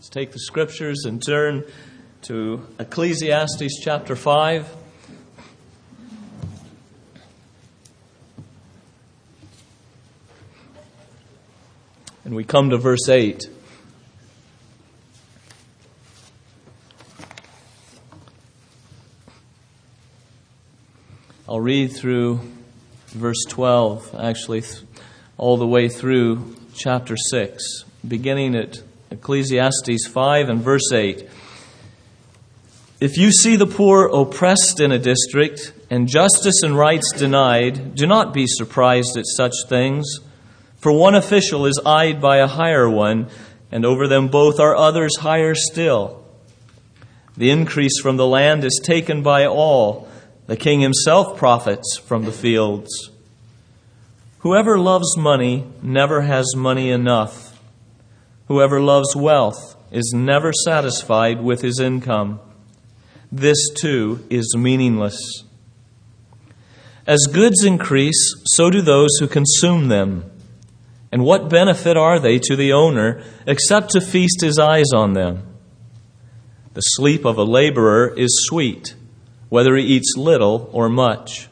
Let's take the scriptures and turn to Ecclesiastes chapter 5. And we come to verse 8. I'll read through verse 12, actually, all the way through chapter 6, beginning at Ecclesiastes 5 and verse 8. If you see the poor oppressed in a district and justice and rights denied, do not be surprised at such things, for one official is eyed by a higher one, and over them both are others higher still. The increase from the land is taken by all. The king himself profits from the fields. Whoever loves money never has money enough Whoever loves wealth is never satisfied with his income. This too is meaningless. As goods increase, so do those who consume them. And what benefit are they to the owner except to feast his eyes on them? The sleep of a laborer is sweet, whether he eats little or much.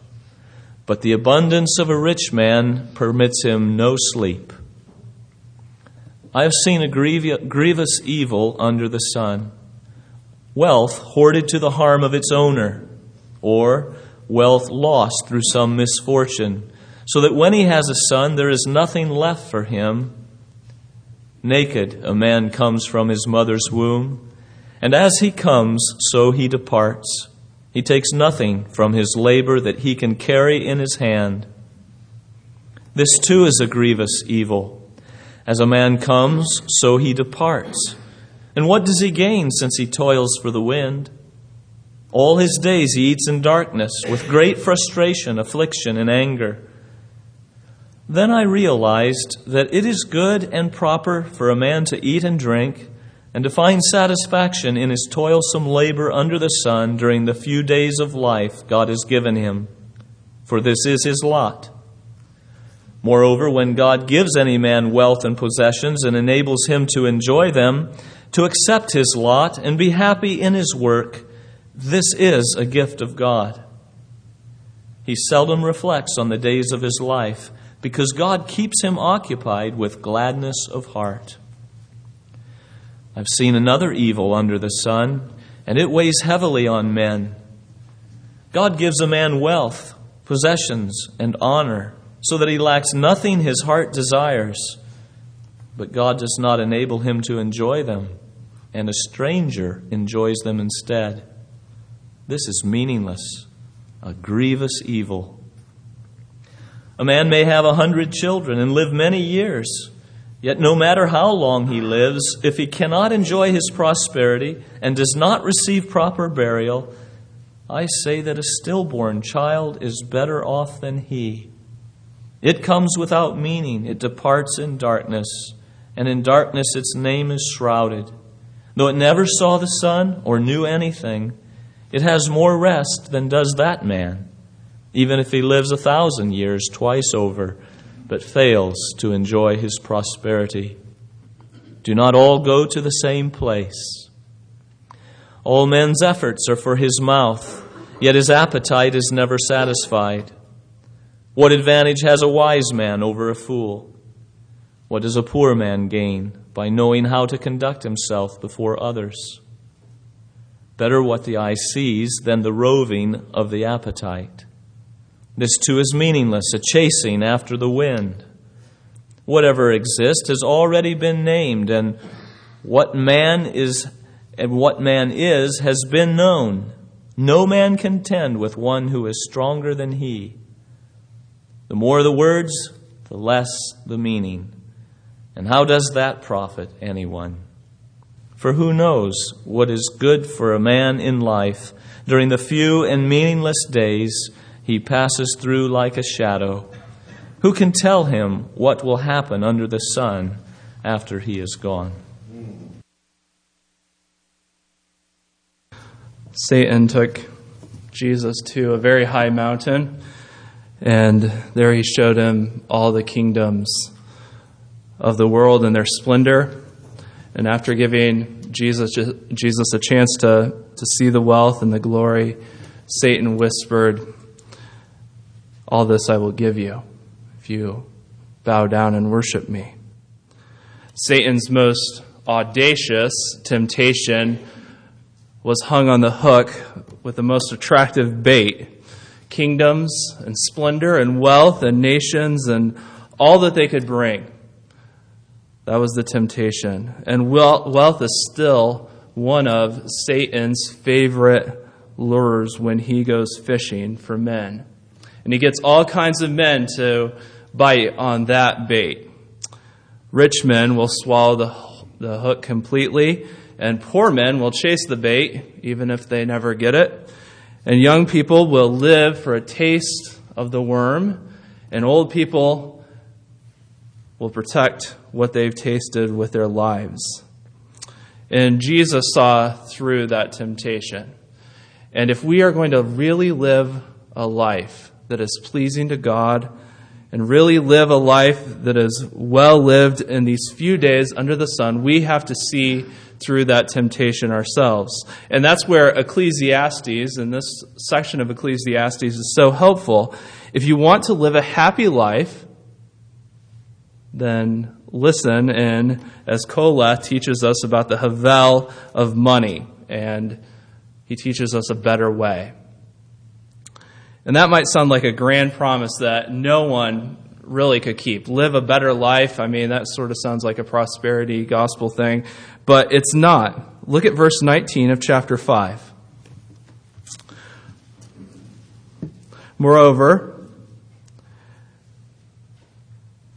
But the abundance of a rich man permits him no sleep. I have seen a grievous evil under the sun wealth hoarded to the harm of its owner, or wealth lost through some misfortune, so that when he has a son, there is nothing left for him. Naked a man comes from his mother's womb, and as he comes, so he departs. He takes nothing from his labor that he can carry in his hand. This too is a grievous evil. As a man comes, so he departs. And what does he gain since he toils for the wind? All his days he eats in darkness, with great frustration, affliction, and anger. Then I realized that it is good and proper for a man to eat and drink, and to find satisfaction in his toilsome labor under the sun during the few days of life God has given him. For this is his lot. Moreover, when God gives any man wealth and possessions and enables him to enjoy them, to accept his lot and be happy in his work, this is a gift of God. He seldom reflects on the days of his life because God keeps him occupied with gladness of heart. I've seen another evil under the sun, and it weighs heavily on men. God gives a man wealth, possessions, and honor so that he lacks nothing his heart desires, but God does not enable him to enjoy them, and a stranger enjoys them instead. This is meaningless, a grievous evil. A man may have a hundred children and live many years. Yet, no matter how long he lives, if he cannot enjoy his prosperity and does not receive proper burial, I say that a stillborn child is better off than he. It comes without meaning, it departs in darkness, and in darkness its name is shrouded. Though it never saw the sun or knew anything, it has more rest than does that man, even if he lives a thousand years twice over, but fails to enjoy his prosperity. Do not all go to the same place. All men's efforts are for his mouth, yet his appetite is never satisfied. What advantage has a wise man over a fool? What does a poor man gain by knowing how to conduct himself before others? Better what the eye sees than the roving of the appetite. This too is meaningless, a chasing after the wind. Whatever exists has already been named, and what man is and what man is has been known. No man contend with one who is stronger than he. The more the words, the less the meaning. And how does that profit anyone? For who knows what is good for a man in life during the few and meaningless days he passes through like a shadow? Who can tell him what will happen under the sun after he is gone? Satan took Jesus to a very high mountain and there he showed him all the kingdoms of the world and their splendor. And after giving Jesus, Jesus a chance to, to see the wealth and the glory, Satan whispered, All this I will give you if you bow down and worship me. Satan's most audacious temptation was hung on the hook with the most attractive bait kingdoms and splendor and wealth and nations and all that they could bring. That was the temptation. And wealth is still one of Satan's favorite lures when he goes fishing for men. And he gets all kinds of men to bite on that bait. Rich men will swallow the, the hook completely, and poor men will chase the bait, even if they never get it. And young people will live for a taste of the worm, and old people will protect what they've tasted with their lives. And Jesus saw through that temptation. And if we are going to really live a life that is pleasing to God and really live a life that is well lived in these few days under the sun, we have to see through that temptation ourselves. And that's where Ecclesiastes, and this section of Ecclesiastes, is so helpful. If you want to live a happy life, then listen and as Koheleth teaches us about the Havel of money, and he teaches us a better way. And that might sound like a grand promise that no one really could keep. Live a better life. I mean, that sort of sounds like a prosperity gospel thing, but it's not. Look at verse 19 of chapter 5. Moreover,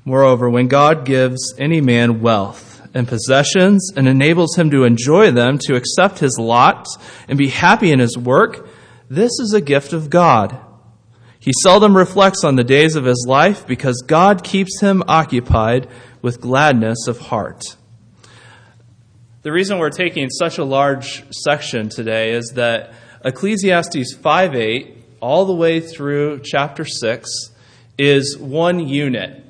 Moreover, when God gives any man wealth and possessions and enables him to enjoy them, to accept his lot and be happy in his work, this is a gift of God. He seldom reflects on the days of his life because God keeps him occupied with gladness of heart. The reason we're taking such a large section today is that Ecclesiastes 5 8, all the way through chapter 6, is one unit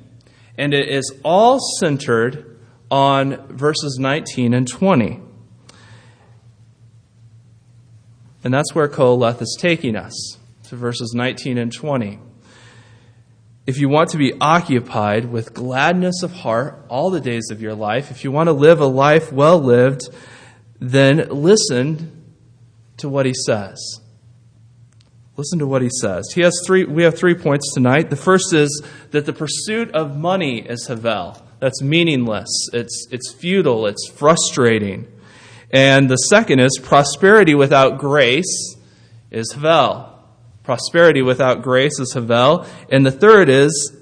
and it is all centered on verses 19 and 20. And that's where Koheleth is taking us, to verses 19 and 20. If you want to be occupied with gladness of heart all the days of your life, if you want to live a life well lived, then listen to what he says. Listen to what he says. He has three, we have three points tonight. The first is that the pursuit of money is Havel. That's meaningless. It's, it's futile. It's frustrating. And the second is prosperity without grace is Havel. Prosperity without grace is Havel. And the third is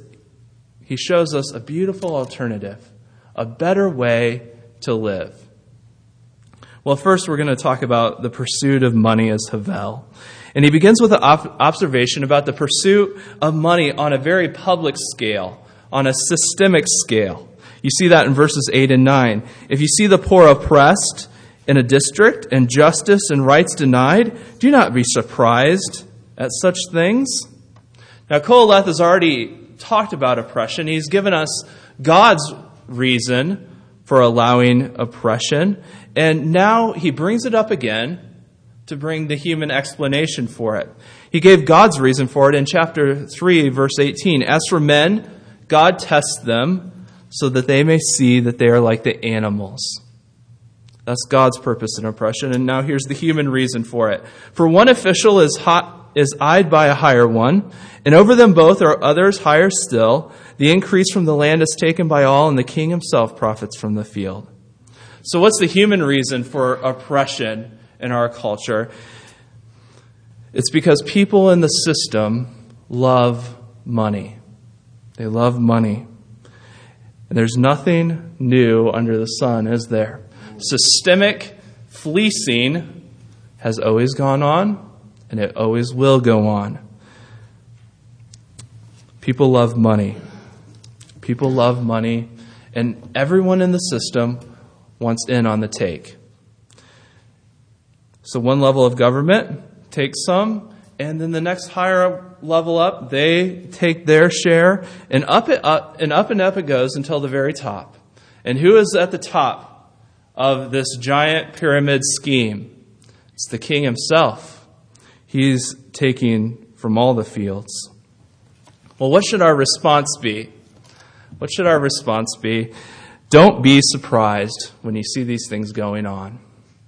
he shows us a beautiful alternative, a better way to live. Well, first we're going to talk about the pursuit of money as Havel. And he begins with an observation about the pursuit of money on a very public scale, on a systemic scale. You see that in verses 8 and 9. If you see the poor oppressed in a district and justice and rights denied, do not be surprised at such things. Now, Koheleth has already talked about oppression. He's given us God's reason for allowing oppression. And now he brings it up again to bring the human explanation for it. He gave God's reason for it in chapter 3, verse 18. As for men, God tests them so that they may see that they are like the animals. That's God's purpose in oppression. And now here's the human reason for it. For one official is, hot, is eyed by a higher one, and over them both are others higher still. The increase from the land is taken by all, and the king himself profits from the field. So, what's the human reason for oppression in our culture. It's because people in the system love money. They love money. And there's nothing new under the sun, is there? Systemic fleecing has always gone on, and it always will go on. People love money. People love money, and everyone in the system wants in on the take. So one level of government takes some, and then the next higher level up, they take their share, and up it up and up and up it goes until the very top. And who is at the top of this giant pyramid scheme. It's the king himself. He's taking from all the fields. Well, what should our response be? What should our response be? Don't be surprised when you see these things going on.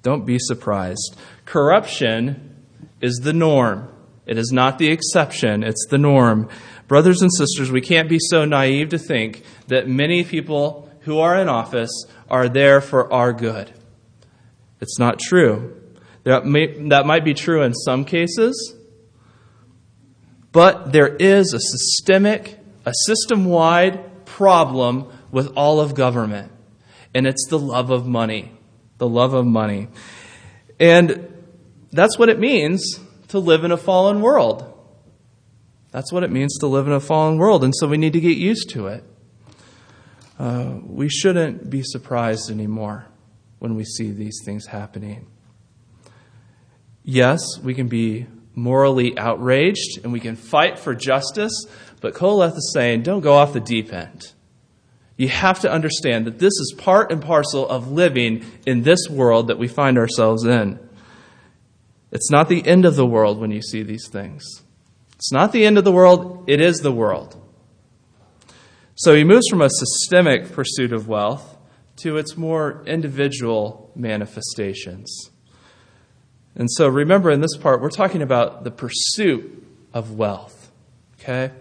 Don't be surprised. Corruption is the norm. It is not the exception, it's the norm. Brothers and sisters, we can't be so naive to think that many people who are in office are there for our good. It's not true. That, may, that might be true in some cases, but there is a systemic, a system wide problem with all of government, and it's the love of money. The love of money. And that's what it means to live in a fallen world. That's what it means to live in a fallen world, and so we need to get used to it. Uh, we shouldn't be surprised anymore when we see these things happening. Yes, we can be morally outraged and we can fight for justice, but Koheleth is saying don't go off the deep end. You have to understand that this is part and parcel of living in this world that we find ourselves in. It's not the end of the world when you see these things. It's not the end of the world, it is the world. So he moves from a systemic pursuit of wealth to its more individual manifestations. And so remember in this part, we're talking about the pursuit of wealth. Okay?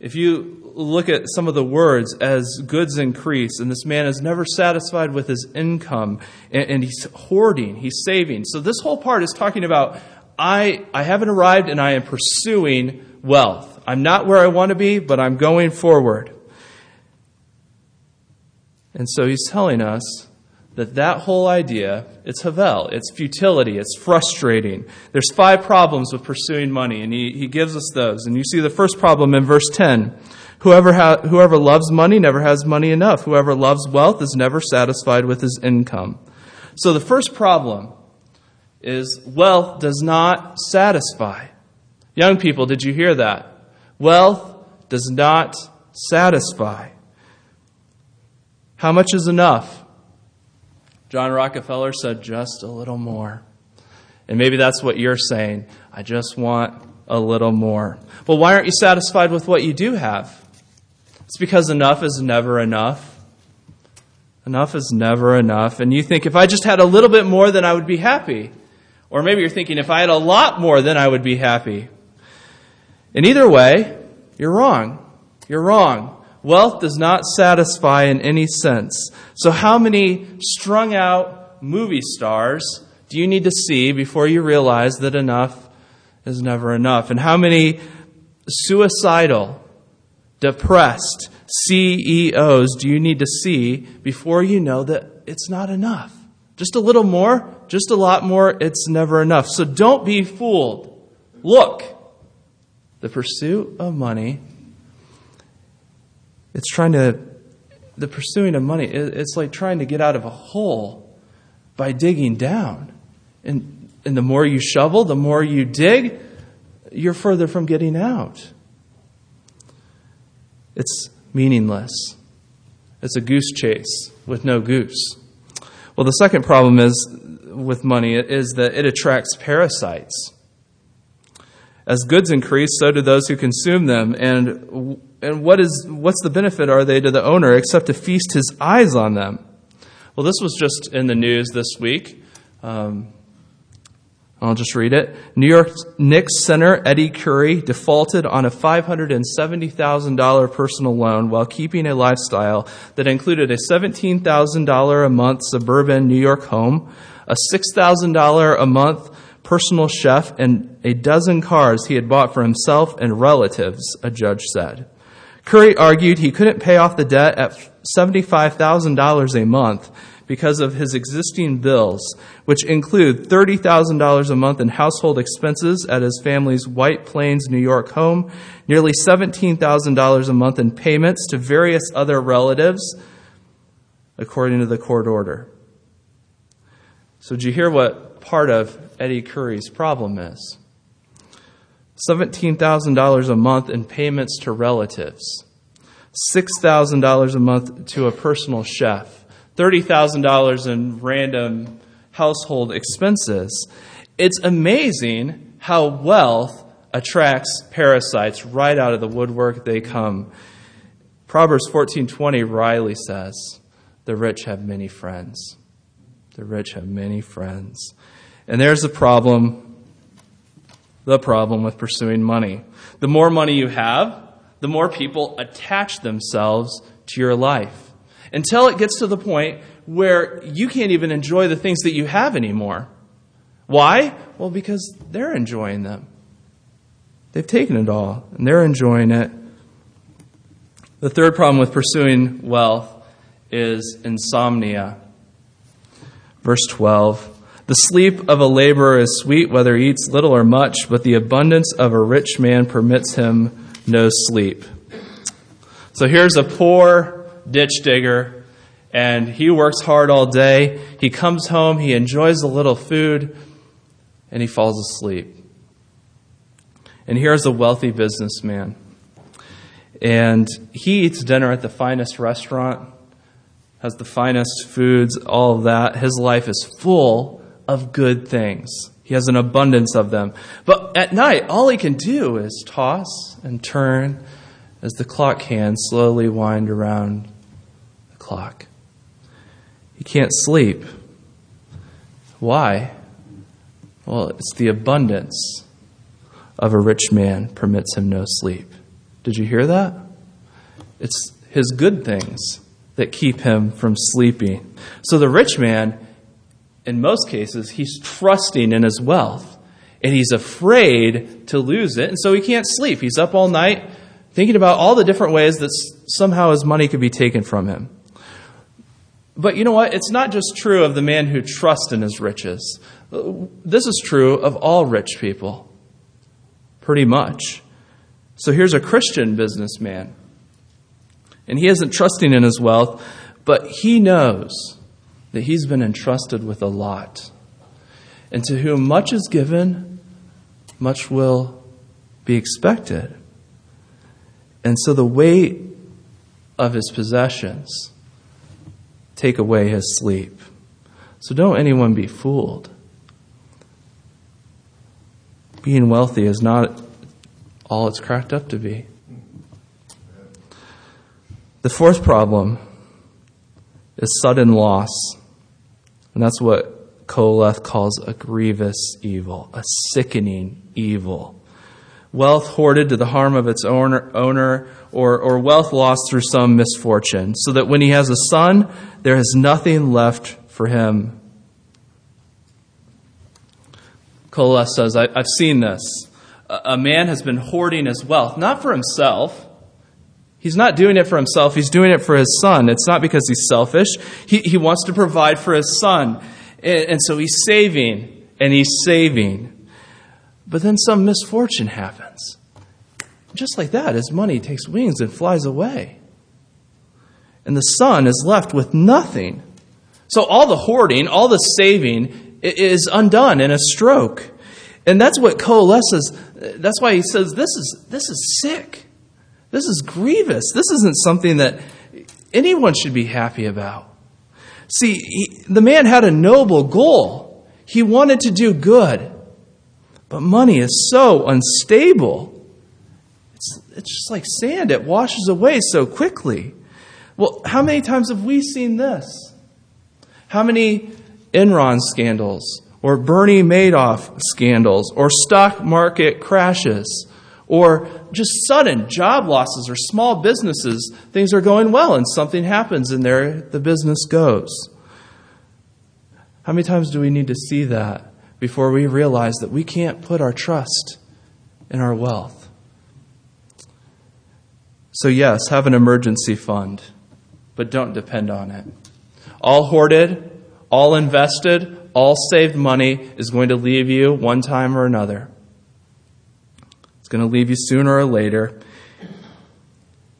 If you look at some of the words as goods increase, and this man is never satisfied with his income, and, and, he's hoarding, he's saving. So this whole part is talking about I, I haven't arrived and I am pursuing wealth. I'm not where I want to be, but I'm going forward. And so he's telling us that that whole idea, it's Havel, it's futility, it's frustrating. There's five problems with pursuing money, and he, he gives us those. And you see the first problem in verse 10. Whoever, ha- whoever loves money never has money enough. Whoever loves wealth is never satisfied with his income. So the first problem is wealth does not satisfy. Young people, did you hear that? Wealth does not satisfy. How much is enough? John Rockefeller said, just a little more. And maybe that's what you're saying. I just want a little more. Well, why aren't you satisfied with what you do have? It's because enough is never enough. Enough is never enough. And you think, if I just had a little bit more, then I would be happy. Or maybe you're thinking, if I had a lot more, then I would be happy. In either way, you're wrong. You're wrong. Wealth does not satisfy in any sense. So, how many strung out movie stars do you need to see before you realize that enough is never enough? And how many suicidal, depressed CEOs do you need to see before you know that it's not enough? Just a little more, just a lot more, it's never enough. So, don't be fooled. Look, the pursuit of money it's trying to, the pursuing of money, it's like trying to get out of a hole by digging down. And, and the more you shovel, the more you dig, you're further from getting out. It's meaningless. It's a goose chase with no goose. Well, the second problem is with money is that it attracts parasites. As goods increase, so do those who consume them. And, and what is, what's the benefit are they to the owner except to feast his eyes on them? Well, this was just in the news this week. Um, I'll just read it. New York Knicks center Eddie Curry defaulted on a $570,000 personal loan while keeping a lifestyle that included a $17,000 a month suburban New York home, a $6,000 a month personal chef, and a dozen cars he had bought for himself and relatives, a judge said. Curry argued he couldn't pay off the debt at $75,000 a month because of his existing bills, which include $30,000 a month in household expenses at his family's White Plains, New York home, nearly $17,000 a month in payments to various other relatives, according to the court order. So, did you hear what part of Eddie Curry's problem is. $17,000 a month in payments to relatives, $6,000 a month to a personal chef, $30,000 in random household expenses. It's amazing how wealth attracts parasites right out of the woodwork they come. Proverbs 14:20 Riley says, "The rich have many friends." The rich have many friends. And there's the problem the problem with pursuing money. The more money you have, the more people attach themselves to your life until it gets to the point where you can't even enjoy the things that you have anymore. Why? Well, because they're enjoying them. They've taken it all and they're enjoying it. The third problem with pursuing wealth is insomnia. Verse 12 The sleep of a laborer is sweet, whether he eats little or much, but the abundance of a rich man permits him no sleep. So here's a poor ditch digger, and he works hard all day. He comes home, he enjoys a little food, and he falls asleep. And here's a wealthy businessman. And he eats dinner at the finest restaurant, has the finest foods, all of that. His life is full of good things. He has an abundance of them. But at night, all he can do is toss and turn as the clock hands slowly wind around the clock. He can't sleep. Why? Well, it's the abundance of a rich man permits him no sleep. Did you hear that? It's his good things that keep him from sleeping. So the rich man, in most cases, he's trusting in his wealth and he's afraid to lose it, and so he can't sleep. He's up all night thinking about all the different ways that somehow his money could be taken from him. But you know what? It's not just true of the man who trusts in his riches. This is true of all rich people pretty much. So here's a Christian businessman. And he isn't trusting in his wealth, but he knows that he's been entrusted with a lot. And to whom much is given, much will be expected. And so the weight of his possessions take away his sleep. So don't anyone be fooled being wealthy is not all it's cracked up to be. The fourth problem is sudden loss. And that's what Koheleth calls a grievous evil, a sickening evil. Wealth hoarded to the harm of its owner, owner or, or wealth lost through some misfortune, so that when he has a son, there is nothing left for him Koheleth says, I, have seen this. A man has been hoarding his wealth, not for himself. He's not doing it for himself, he's doing it for his son. It's not because he's selfish. He, he wants to provide for his son. And, and so he's saving and he's saving. But then some misfortune happens. Just like that, his money takes wings and flies away. And the son is left with nothing. So all the hoarding, all the saving, is undone in a stroke. And that's what Koheleth says. That's why he says this is, this is sick. This is grievous. This isn't something that anyone should be happy about. See, he, the man had a noble goal. He wanted to do good. But money is so unstable. It's, it's just like sand, it washes away so quickly. Well, how many times have we seen this? How many Enron scandals, or Bernie Madoff scandals, or stock market crashes, or just sudden job losses or small businesses. Things are going well and something happens and there the business goes. How many times do we need to see that before we realize that we can't put our trust in our wealth? So, yes, have an emergency fund, but don't depend on it. All hoarded, all invested, all saved money is going to leave you one time or another. It's going to leave you sooner or later.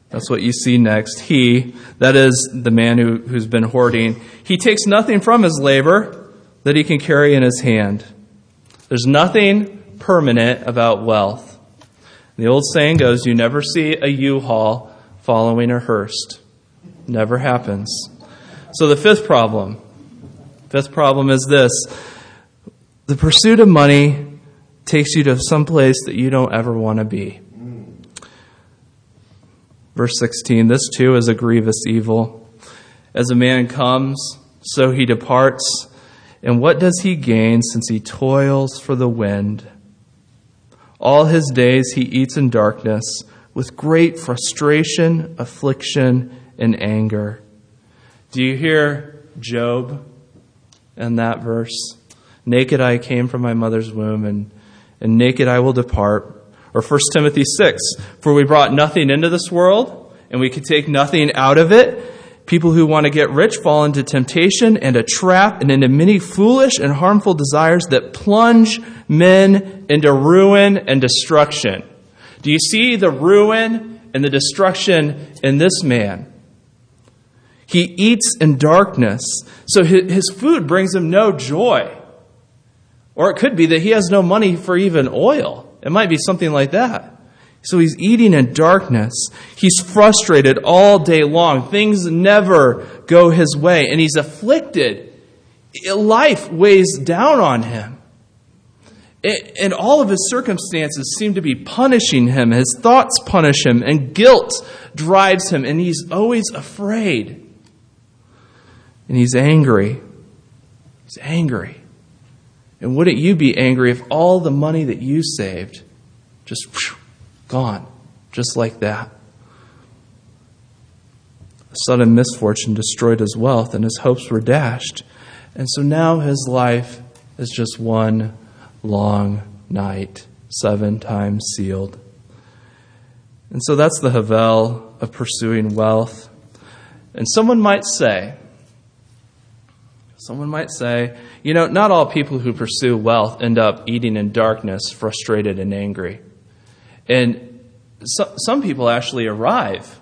That's what you see next. He, that is the man who, who's been hoarding, he takes nothing from his labor that he can carry in his hand. There's nothing permanent about wealth. The old saying goes, you never see a U-Haul following a hearse. Never happens. So the fifth problem, fifth problem is this: the pursuit of money takes you to some place that you don't ever want to be. Verse 16 This too is a grievous evil. As a man comes, so he departs. And what does he gain since he toils for the wind? All his days he eats in darkness with great frustration, affliction, and anger. Do you hear Job in that verse? Naked I came from my mother's womb, and, and naked I will depart. Or 1 Timothy 6 For we brought nothing into this world, and we could take nothing out of it. People who want to get rich fall into temptation and a trap and into many foolish and harmful desires that plunge men into ruin and destruction. Do you see the ruin and the destruction in this man? He eats in darkness, so his food brings him no joy. Or it could be that he has no money for even oil. It might be something like that. So he's eating in darkness. He's frustrated all day long. Things never go his way, and he's afflicted. Life weighs down on him. And all of his circumstances seem to be punishing him. His thoughts punish him, and guilt drives him, and he's always afraid. And he's angry. He's angry. And wouldn't you be angry if all the money that you saved just Gone. Just like that. A sudden misfortune destroyed his wealth, and his hopes were dashed. And so now his life is just one long night, seven times sealed. And so that's the Havel of pursuing wealth. And someone might say, someone might say, you know, not all people who pursue wealth end up eating in darkness, frustrated and angry. And so, some people actually arrive.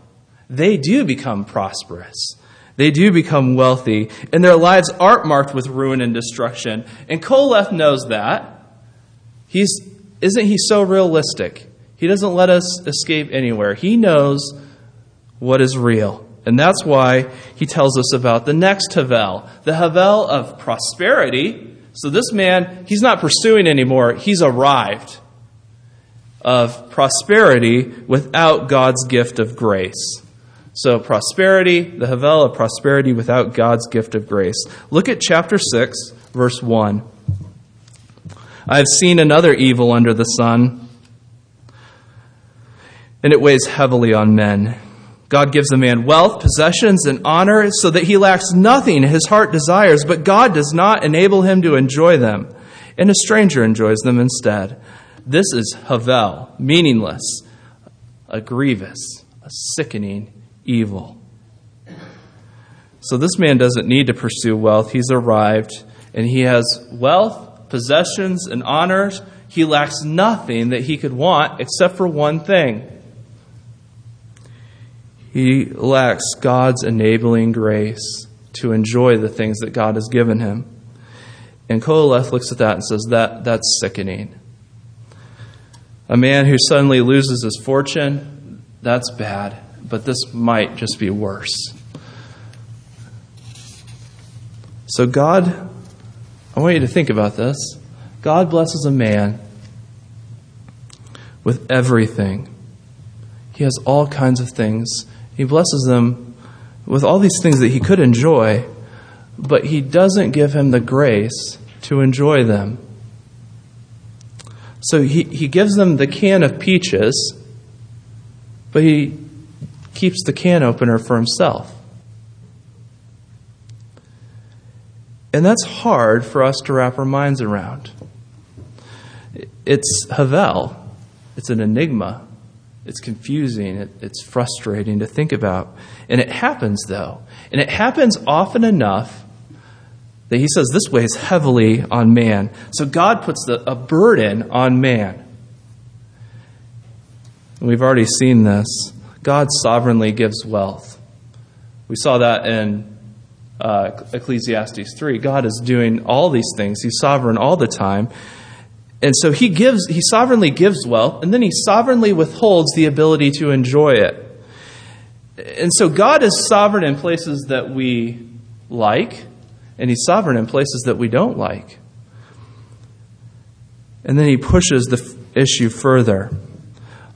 They do become prosperous. They do become wealthy, and their lives aren't marked with ruin and destruction. And Koheleth knows that. He's, isn't he so realistic? He doesn't let us escape anywhere. He knows what is real. And that's why he tells us about the next Havel, the Havel of prosperity. So this man, he's not pursuing anymore, he's arrived of prosperity without God's gift of grace. So, prosperity, the Havel of prosperity without God's gift of grace. Look at chapter 6, verse 1. I have seen another evil under the sun, and it weighs heavily on men. God gives a man wealth, possessions, and honor so that he lacks nothing his heart desires, but God does not enable him to enjoy them, and a stranger enjoys them instead. This is Havel, meaningless, a grievous, a sickening evil. So this man doesn't need to pursue wealth. He's arrived and he has wealth, possessions, and honors. He lacks nothing that he could want except for one thing. He lacks God's enabling grace to enjoy the things that God has given him. And Koheleth looks at that and says, that, That's sickening. A man who suddenly loses his fortune, that's bad, but this might just be worse. So, God, I want you to think about this. God blesses a man with everything. He has all kinds of things. He blesses them with all these things that he could enjoy, but he doesn't give him the grace to enjoy them. So he, he gives them the can of peaches, but he keeps the can opener for himself. And that's hard for us to wrap our minds around. It's Havel, it's an enigma. It's confusing, it, it's frustrating to think about. And it happens, though. And it happens often enough that he says this weighs heavily on man. So God puts the, a burden on man. We've already seen this. God sovereignly gives wealth. We saw that in uh, Ecclesiastes 3. God is doing all these things, He's sovereign all the time. And so he gives he sovereignly gives wealth and then he sovereignly withholds the ability to enjoy it. And so God is sovereign in places that we like, and He's sovereign in places that we don't like. And then He pushes the issue further.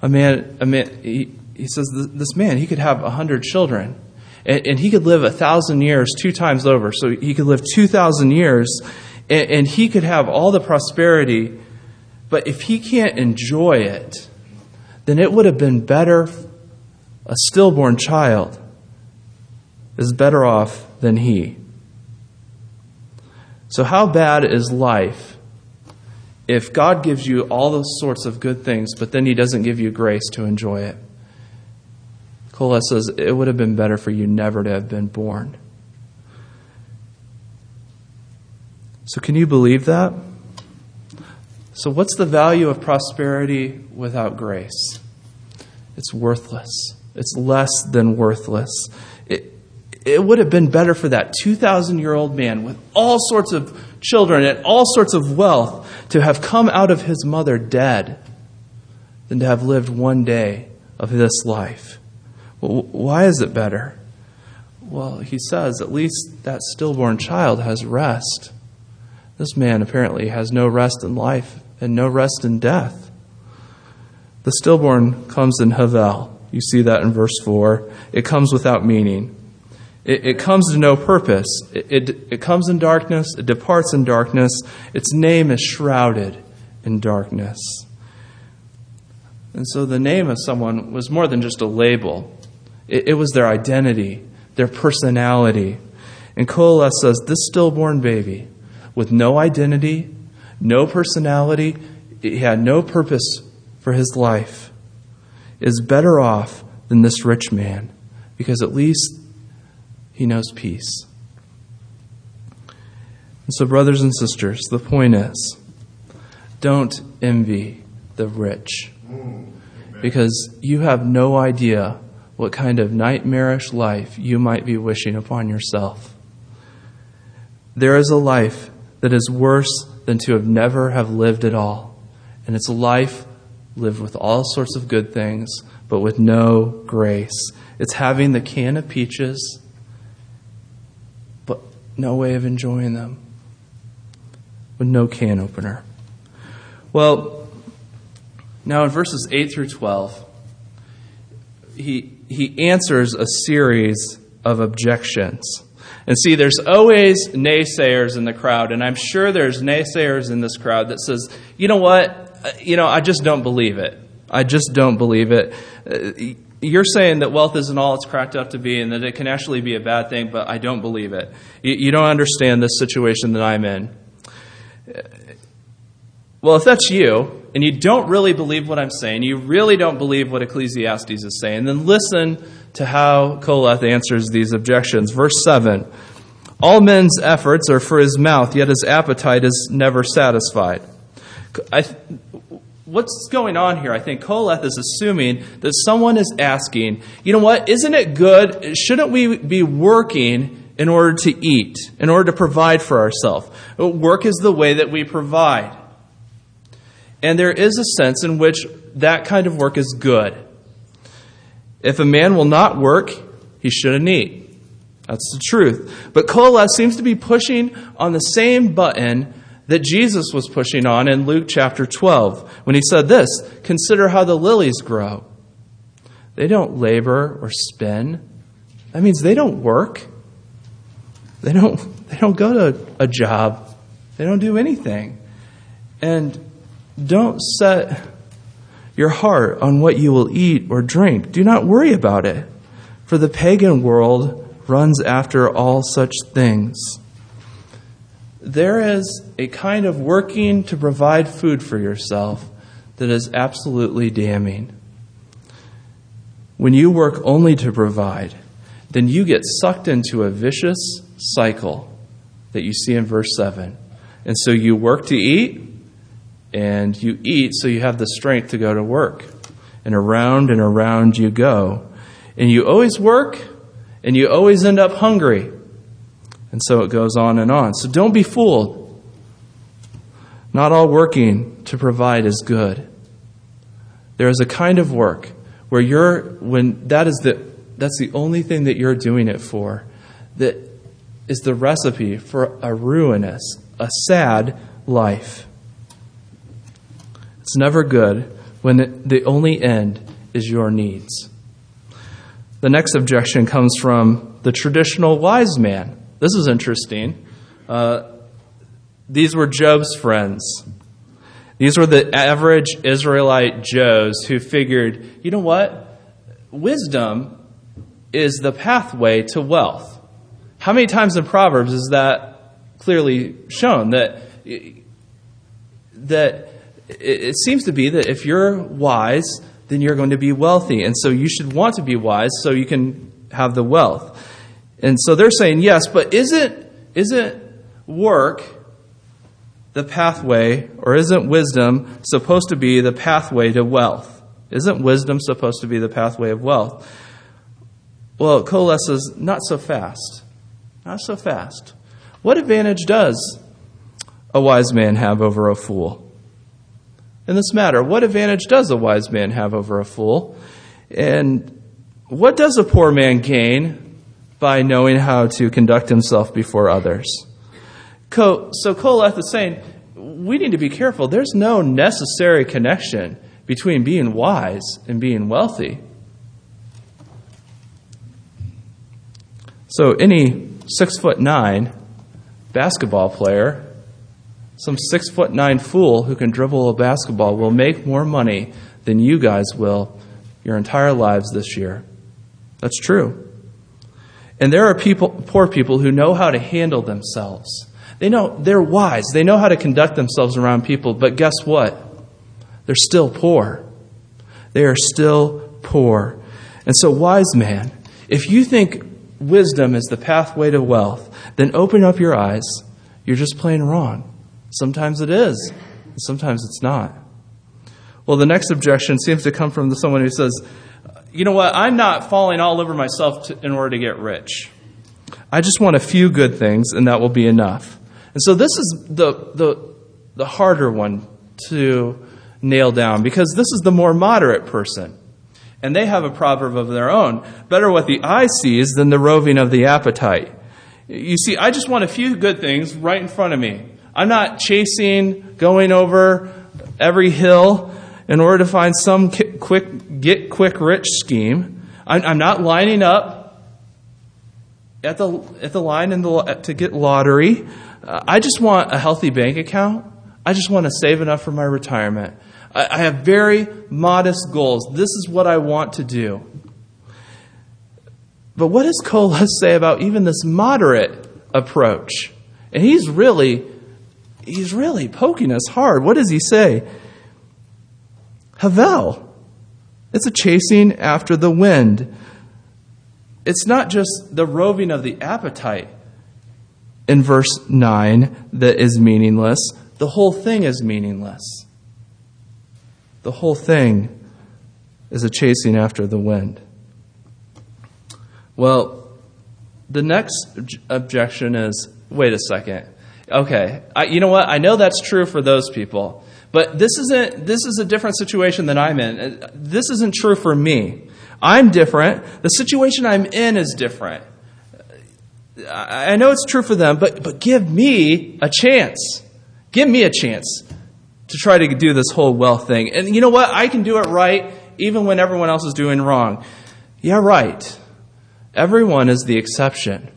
A man, a man he, he says, this man, he could have a hundred children. And, he could live a thousand years two times over. So he could live 2,000 years, and he could have all the prosperity. But if he can't enjoy it, then it would have been better a stillborn child is better off than he. So, how bad is life if God gives you all those sorts of good things, but then he doesn't give you grace to enjoy it? Koheleth says it would have been better for you never to have been born. So, can you believe that? So, what's the value of prosperity without grace? It's worthless. It's less than worthless. It, it would have been better for that 2,000 year old man with all sorts of children and all sorts of wealth to have come out of his mother dead than to have lived one day of this life. Well, why is it better? Well, he says at least that stillborn child has rest. This man apparently has no rest in life and no rest in death. The stillborn comes in Havel. You see that in verse 4. It comes without meaning. It, it comes to no purpose. It, it, it comes in darkness. It departs in darkness. Its name is shrouded in darkness. And so the name of someone was more than just a label, it, it was their identity, their personality. And Koheleth says this stillborn baby, with no identity, no personality, he had no purpose for his life, is better off than this rich man because at least he knows peace. And so, brothers and sisters, the point is don't envy the rich because you have no idea what kind of nightmarish life you might be wishing upon yourself. There is a life that is worse than to have never have lived at all. And it's a life lived with all sorts of good things, but with no grace. It's having the can of peaches, but no way of enjoying them, with no can opener. Well, now in verses 8 through 12, he, he answers a series of objections. And see, there's always naysayers in the crowd, and I'm sure there's naysayers in this crowd that says, you know what? Uh, you know, I just don't believe it. I just don't believe it. Uh, you're saying that wealth isn't all it's cracked up to be and that it can actually be a bad thing, but I don't believe it. You don't understand this situation that I'm in. Uh, well, if that's you, and you don't really believe what I'm saying, you really don't believe what Ecclesiastes is saying, then listen to how Koheleth answers these objections. Verse 7 All men's efforts are for his mouth, yet his appetite is never satisfied. What's going on here? I think Koheleth is assuming that someone is asking, you know what, isn't it good? Shouldn't we be working in order to eat, in order to provide for ourselves? Work is the way that we provide. And there is a sense in which that kind of work is good. If a man will not work, he shouldn't eat. That's the truth. But Koheleth seems to be pushing on the same button that Jesus was pushing on in Luke chapter 12 when he said this Consider how the lilies grow. They don't labor or spin. That means they don't work. They don't, they don't go to a job. They don't do anything. And don't set your heart on what you will eat or drink. Do not worry about it, for the pagan world runs after all such things there is a kind of working to provide food for yourself that is absolutely damning. When you work only to provide, then you get sucked into a vicious cycle that you see in verse 7. And so you work to eat, and you eat so you have the strength to go to work. And around and around you go. And you always work, and you always end up hungry. And so it goes on and on. So don't be fooled. Not all working to provide is good. There is a kind of work where you're when that is the that's the only thing that you're doing it for. That is the recipe for a ruinous, a sad life. It's never good when the only end is your needs. The next objection comes from the traditional wise man. This is interesting. Uh, these were Job's friends. These were the average Israelite Joes who figured, you know what? Wisdom is the pathway to wealth. How many times in Proverbs is that clearly shown that that it seems to be that if you're wise, then you're going to be wealthy. And so you should want to be wise so you can have the wealth. And so they're saying, yes, but isn't, isn't work the pathway, or isn't wisdom supposed to be the pathway to wealth? Isn't wisdom supposed to be the pathway of wealth? Well, it Koheleth says not so fast. Not so fast. What advantage does a wise man have over a fool? In this matter. What advantage does a wise man have over a fool? And what does a poor man gain by knowing how to conduct himself before others? So Koheleth is saying, we need to be careful. There's no necessary connection between being wise and being wealthy. So any six foot nine basketball player some six foot nine fool who can dribble a basketball will make more money than you guys will your entire lives this year. That's true. And there are people, poor people who know how to handle themselves. They know they're wise. They know how to conduct themselves around people, but guess what? They're still poor. They are still poor. And so, wise man, if you think wisdom is the pathway to wealth, then open up your eyes. You're just plain wrong. Sometimes it is, sometimes it's not. Well, the next objection seems to come from someone who says, you know what, I'm not falling all over myself to, in order to get rich. I just want a few good things, and that will be enough. And so this is the, the, the harder one to nail down because this is the more moderate person. And they have a proverb of their own better what the eye sees than the roving of the appetite. You see, I just want a few good things right in front of me. I'm not chasing, going over every hill in order to find some quick, get quick rich scheme. I'm, I'm not lining up at the, at the line the, to get lottery. Uh, I just want a healthy bank account. I just want to save enough for my retirement. I, I have very modest goals. This is what I want to do. But what does Koheleth say about even this moderate approach? And he's really he's really poking us hard. What does he say? Havel. It's a chasing after the wind. It's not just the roving of the appetite in verse 9 that is meaningless. The whole thing is meaningless. The whole thing is a chasing after the wind. Well, the next objection is wait a second okay, I, you know what? I know that's true for those people, but this isn't. This is a different situation than I'm in. This isn't true for me. I'm different. The situation I'm in is different. I know it's true for them, but but give me a chance. Give me a chance to try to do this whole wealth thing. And you know what? I can do it right even when everyone else is doing wrong. Yeah, right. Everyone is the exception.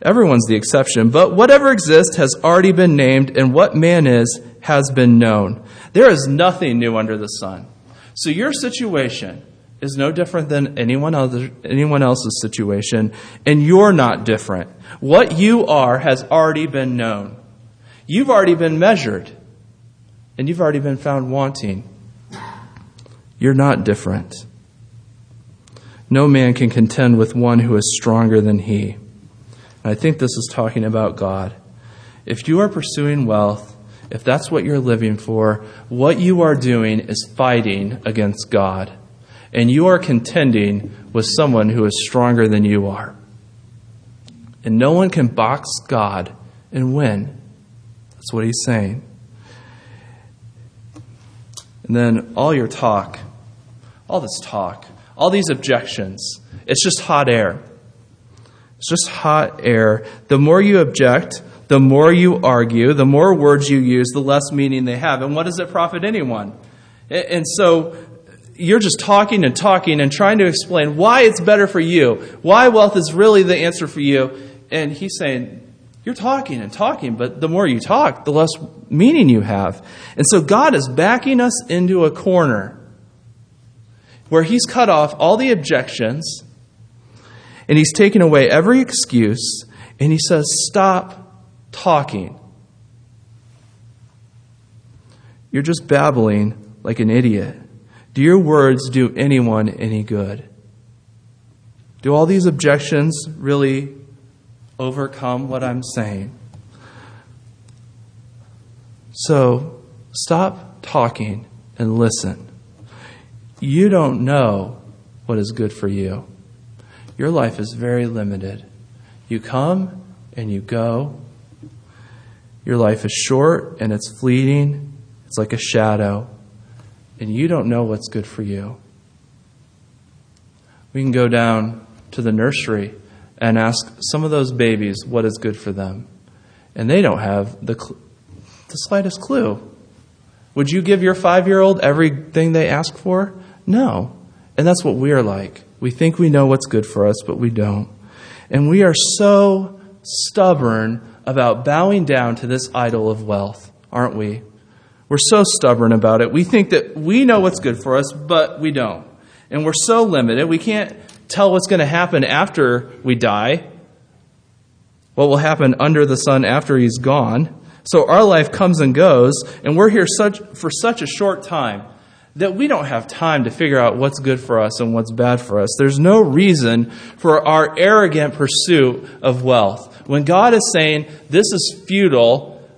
Everyone's the exception, but whatever exists has already been named, and what man is has been known. There is nothing new under the sun. So your situation is no different than anyone, other, anyone else's situation, and you're not different. What you are has already been known. You've already been measured, and you've already been found wanting. You're not different. No man can contend with one who is stronger than he. I think this is talking about God. If you are pursuing wealth, if that's what you're living for, what you are doing is fighting against God. And you are contending with someone who is stronger than you are. And no one can box God and win. That's what he's saying. And then all your talk, all this talk, all these objections, it's just hot air. It's just hot air. The more you object, the more you argue, the more words you use, the less meaning they have. And what does it profit anyone? And so you're just talking and talking and trying to explain why it's better for you, why wealth is really the answer for you. And he's saying, You're talking and talking, but the more you talk, the less meaning you have. And so God is backing us into a corner where he's cut off all the objections and he's taken away every excuse and he says, Stop talking. You're just babbling like an idiot. Do your words do anyone any good? Do all these objections really overcome what I'm saying? So stop talking and listen. You don't know what is good for you. Your life is very limited. You come and you go your life is short and it's fleeting. It's like a shadow. And you don't know what's good for you. We can go down to the nursery and ask some of those babies what is good for them. And they don't have the, cl- the slightest clue. Would you give your five year old everything they ask for? No. And that's what we're like. We think we know what's good for us, but we don't. And we are so stubborn about bowing down to this idol of wealth, aren't we? We're so stubborn about it. We think that we know what's good for us, but we don't. And we're so limited. We can't tell what's going to happen after we die, what will happen under the sun after he's gone. So our life comes and goes, and we're here such, for such a short time that we don't have time to figure out what's good for us and what's bad for us. There's no reason for our arrogant pursuit of wealth. When God is saying this is futile,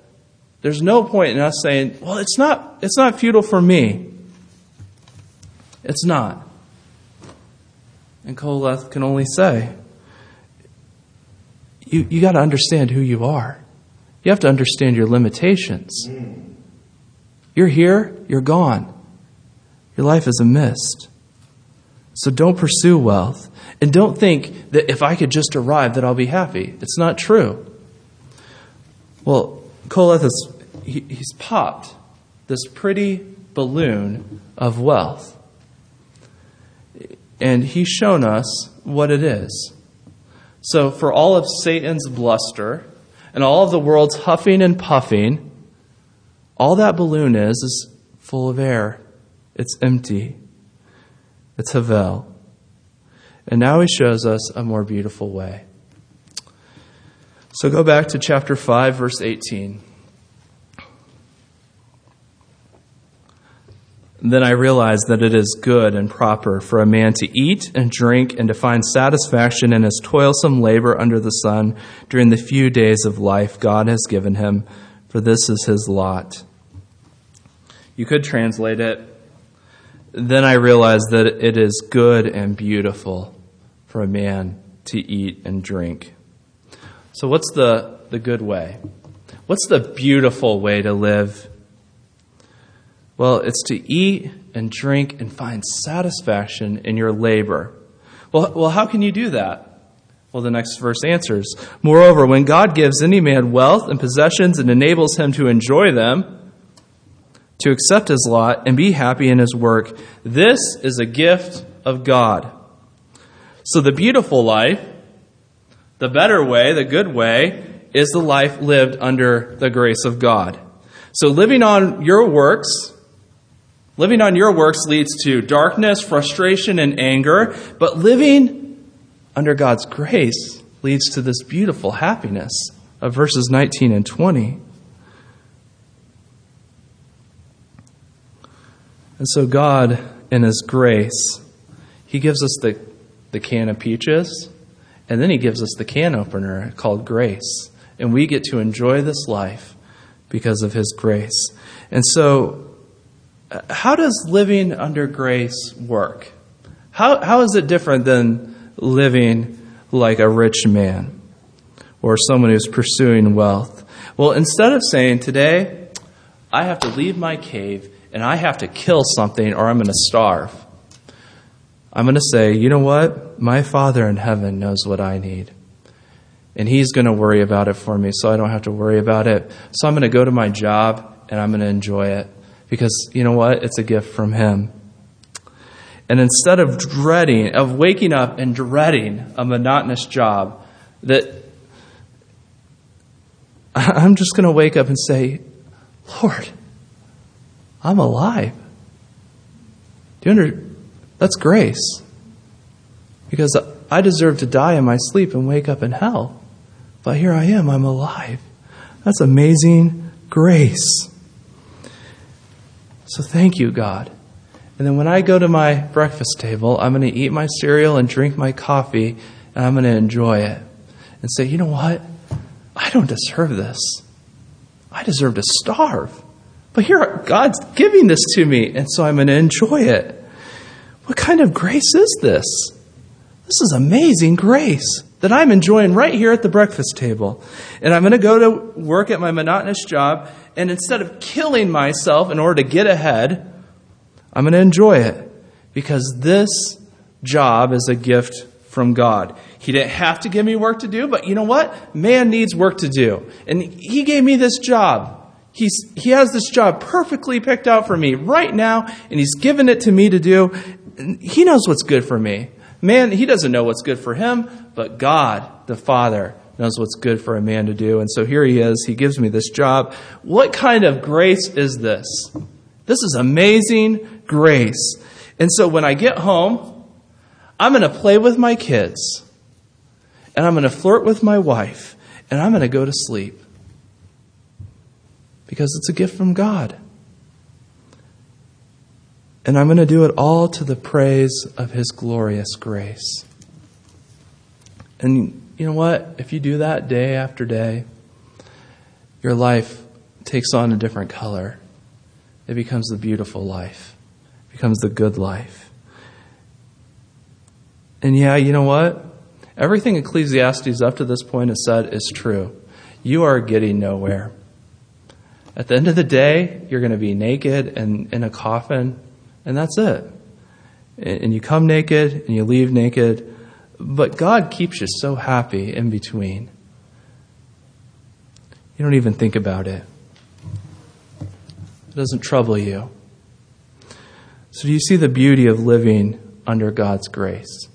there's no point in us saying, well, it's not, it's not futile for me. It's not. And Koheleth can only say, you, you got to understand who you are. You have to understand your limitations. Mm. You're here, you're gone. Your life is a mist. So don't pursue wealth. And don't think that if I could just arrive that I'll be happy. It's not true. Well, Koheleth is, he, he's popped this pretty balloon of wealth. And he's shown us what it is. So, for all of Satan's bluster and all of the world's huffing and puffing, all that balloon is is full of air. It's empty. It's Havel. And now he shows us a more beautiful way. So go back to chapter 5, verse 18. Then I realized that it is good and proper for a man to eat and drink and to find satisfaction in his toilsome labor under the sun during the few days of life God has given him, for this is his lot. You could translate it, then I realized that it is good and beautiful for a man to eat and drink. So, what's the, the good way? What's the beautiful way to live? Well, it's to eat and drink and find satisfaction in your labor. Well, well, how can you do that? Well, the next verse answers. Moreover, when God gives any man wealth and possessions and enables him to enjoy them, to accept his lot and be happy in his work, this is a gift of God. So the beautiful life, the better way, the good way, is the life lived under the grace of God. So living on your works, living on your works leads to darkness, frustration, and anger, but living under God's grace leads to this beautiful happiness of verses 19 and 20. And so God, in His grace, He gives us the the can of peaches, and then he gives us the can opener called grace. And we get to enjoy this life because of his grace. And so, uh, how does living under grace work? How, how is it different than living like a rich man or someone who's pursuing wealth? Well, instead of saying, today, I have to leave my cave and I have to kill something or I'm going to starve I'm going to say, you know what? My Father in heaven knows what I need. and He's going to worry about it for me so I don't have to worry about it. So I'm going to go to my job and I'm going to enjoy it because you know what? It's a gift from Him. And instead of dreading, of waking up and dreading a monotonous job, that I'm just going to wake up and say, Lord, I'm alive. Do you under, that's grace. Because I deserve to die in my sleep and wake up in hell. But here I am, I'm alive. That's amazing grace. So thank you, God. And then when I go to my breakfast table, I'm going to eat my cereal and drink my coffee, and I'm going to enjoy it. And say, you know what? I don't deserve this. I deserve to starve. But here, God's giving this to me, and so I'm going to enjoy it. What kind of grace is this? This is amazing grace that I'm enjoying right here at the breakfast table. And I'm going to go to work at my monotonous job, and instead of killing myself in order to get ahead, I'm going to enjoy it because this job is a gift from God. He didn't have to give me work to do, but you know what? Man needs work to do. And He gave me this job. He's, he has this job perfectly picked out for me right now, and He's given it to me to do. He knows what's good for me. Man, He doesn't know what's good for him, but God, the Father, knows what's good for a man to do. And so here He is. He gives me this job. What kind of grace is this? This is amazing grace. And so when I get home, I'm going to play with my kids, and I'm going to flirt with my wife, and I'm going to go to sleep because it's a gift from God. And I'm going to do it all to the praise of His glorious grace. And you know what? If you do that day after day, your life takes on a different color. It becomes the beautiful life, it becomes the good life. And yeah, you know what? Everything Ecclesiastes up to this point has said is true. You are getting nowhere. At the end of the day, you're going to be naked and in a coffin, and that's it. And you come naked and you leave naked, but God keeps you so happy in between. You don't even think about it. It doesn't trouble you. So, do you see the beauty of living under God's grace?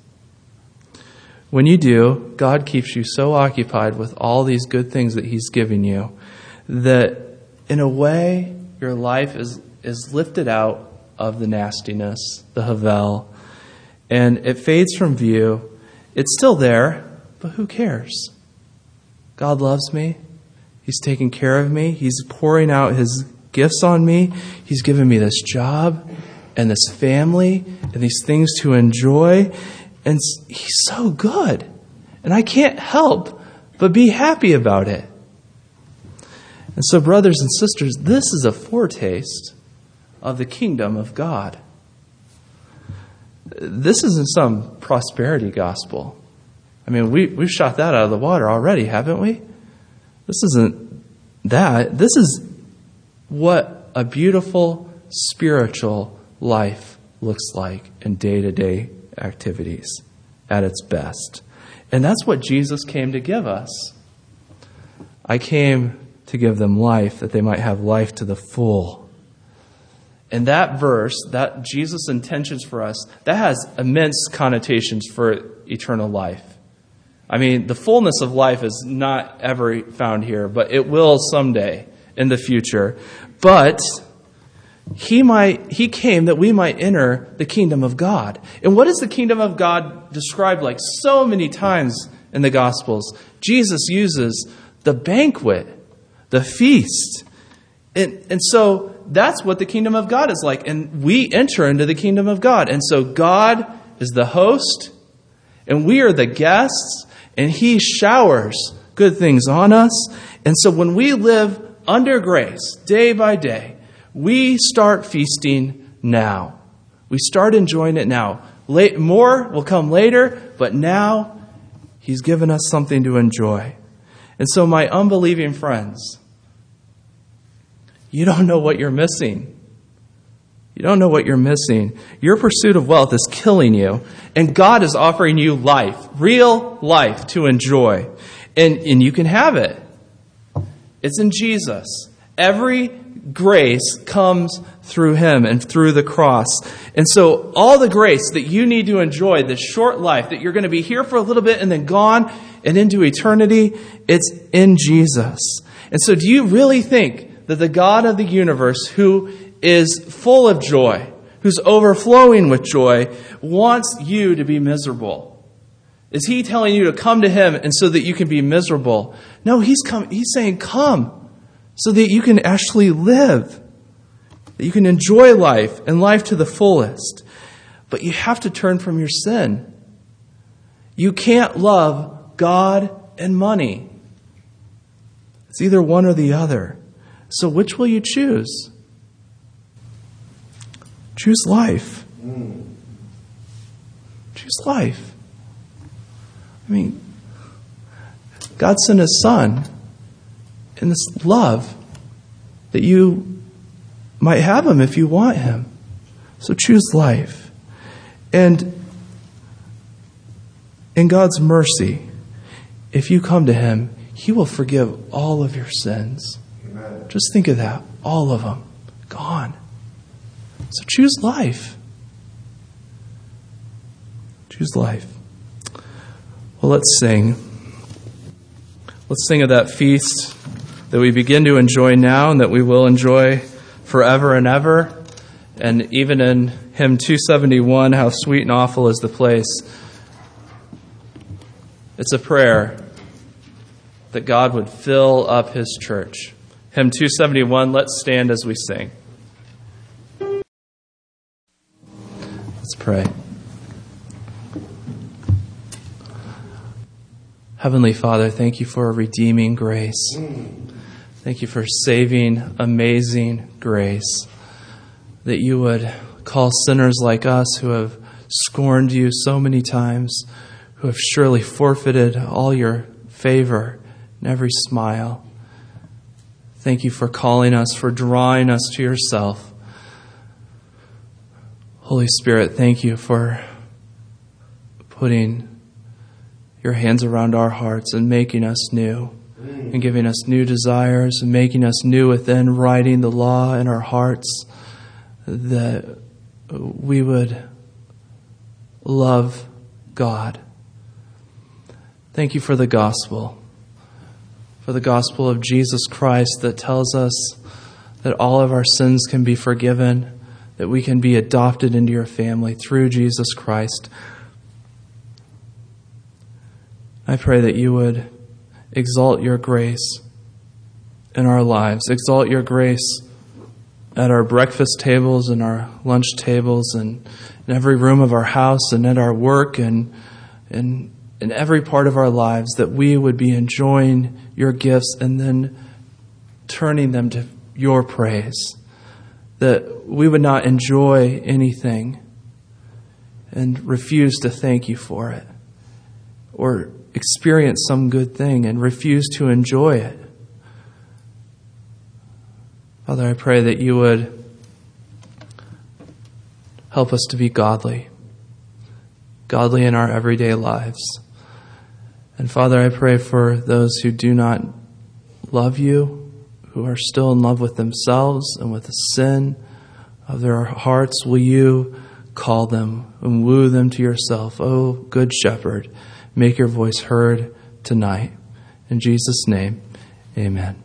When you do, God keeps you so occupied with all these good things that He's given you that in a way, your life is, is lifted out of the nastiness, the havel, and it fades from view. It's still there, but who cares? God loves me. He's taking care of me. He's pouring out His gifts on me. He's given me this job and this family and these things to enjoy. And He's so good. And I can't help but be happy about it. And so, brothers and sisters, this is a foretaste of the kingdom of God. This isn't some prosperity gospel. I mean, we, we've shot that out of the water already, haven't we? This isn't that. This is what a beautiful spiritual life looks like in day to day activities at its best. And that's what Jesus came to give us. I came to give them life, that they might have life to the full. And that verse, that Jesus' intentions for us, that has immense connotations for eternal life. I mean, the fullness of life is not ever found here, but it will someday in the future. But he might he came that we might enter the kingdom of God. And what is the kingdom of God described like so many times in the gospels? Jesus uses the banquet the feast. And, and so that's what the kingdom of God is like. And we enter into the kingdom of God. And so God is the host, and we are the guests, and He showers good things on us. And so when we live under grace, day by day, we start feasting now. We start enjoying it now. Late, more will come later, but now He's given us something to enjoy. And so, my unbelieving friends, you don't know what you're missing. You don't know what you're missing. Your pursuit of wealth is killing you, and God is offering you life, real life to enjoy. And, and you can have it. It's in Jesus. Every grace comes through Him and through the cross. And so, all the grace that you need to enjoy this short life, that you're going to be here for a little bit and then gone and into eternity, it's in Jesus. And so, do you really think that the God of the universe, who is full of joy, who's overflowing with joy, wants you to be miserable? Is he telling you to come to him and so that you can be miserable? No, he's come, he's saying come so that you can actually live. That you can enjoy life and life to the fullest. But you have to turn from your sin. You can't love God and money. It's either one or the other. So which will you choose? Choose life. Choose life. I mean, God sent His Son in this love that you might have Him if you want Him. So choose life. And in God's mercy, if you come to Him, He will forgive all of your sins. Amen. Just think of that. All of them. Gone. So choose life. Choose life. Well, let's sing. Let's sing of that feast that we begin to enjoy now and that we will enjoy forever and ever. And even in hymn 271, How Sweet and Awful is the Place, it's a prayer that God would fill up his church. Hymn 271, let's stand as we sing. Let's pray. Heavenly Father, thank you for a redeeming grace. Thank you for saving, amazing grace. That you would call sinners like us who have scorned you so many times, who have surely forfeited all your favor and every smile. Thank you for calling us, for drawing us to yourself. Holy Spirit, thank you for putting your hands around our hearts and making us new mm. and giving us new desires and making us new within, writing the law in our hearts that we would love God. Thank you for the gospel, for the gospel of Jesus Christ that tells us that all of our sins can be forgiven, that we can be adopted into your family through Jesus Christ. I pray that you would exalt your grace in our lives, exalt your grace at our breakfast tables and our lunch tables and in every room of our house and at our work and in, in every part of our lives, that we would be enjoying your gifts and then turning them to your praise. That we would not enjoy anything and refuse to thank you for it or experience some good thing and refuse to enjoy it. Father, I pray that you would help us to be godly, godly in our everyday lives. And Father, I pray for those who do not love you, who are still in love with themselves and with the sin of their hearts. Will you call them and woo them to yourself, oh, good shepherd? Make your voice heard tonight. In Jesus' name, amen.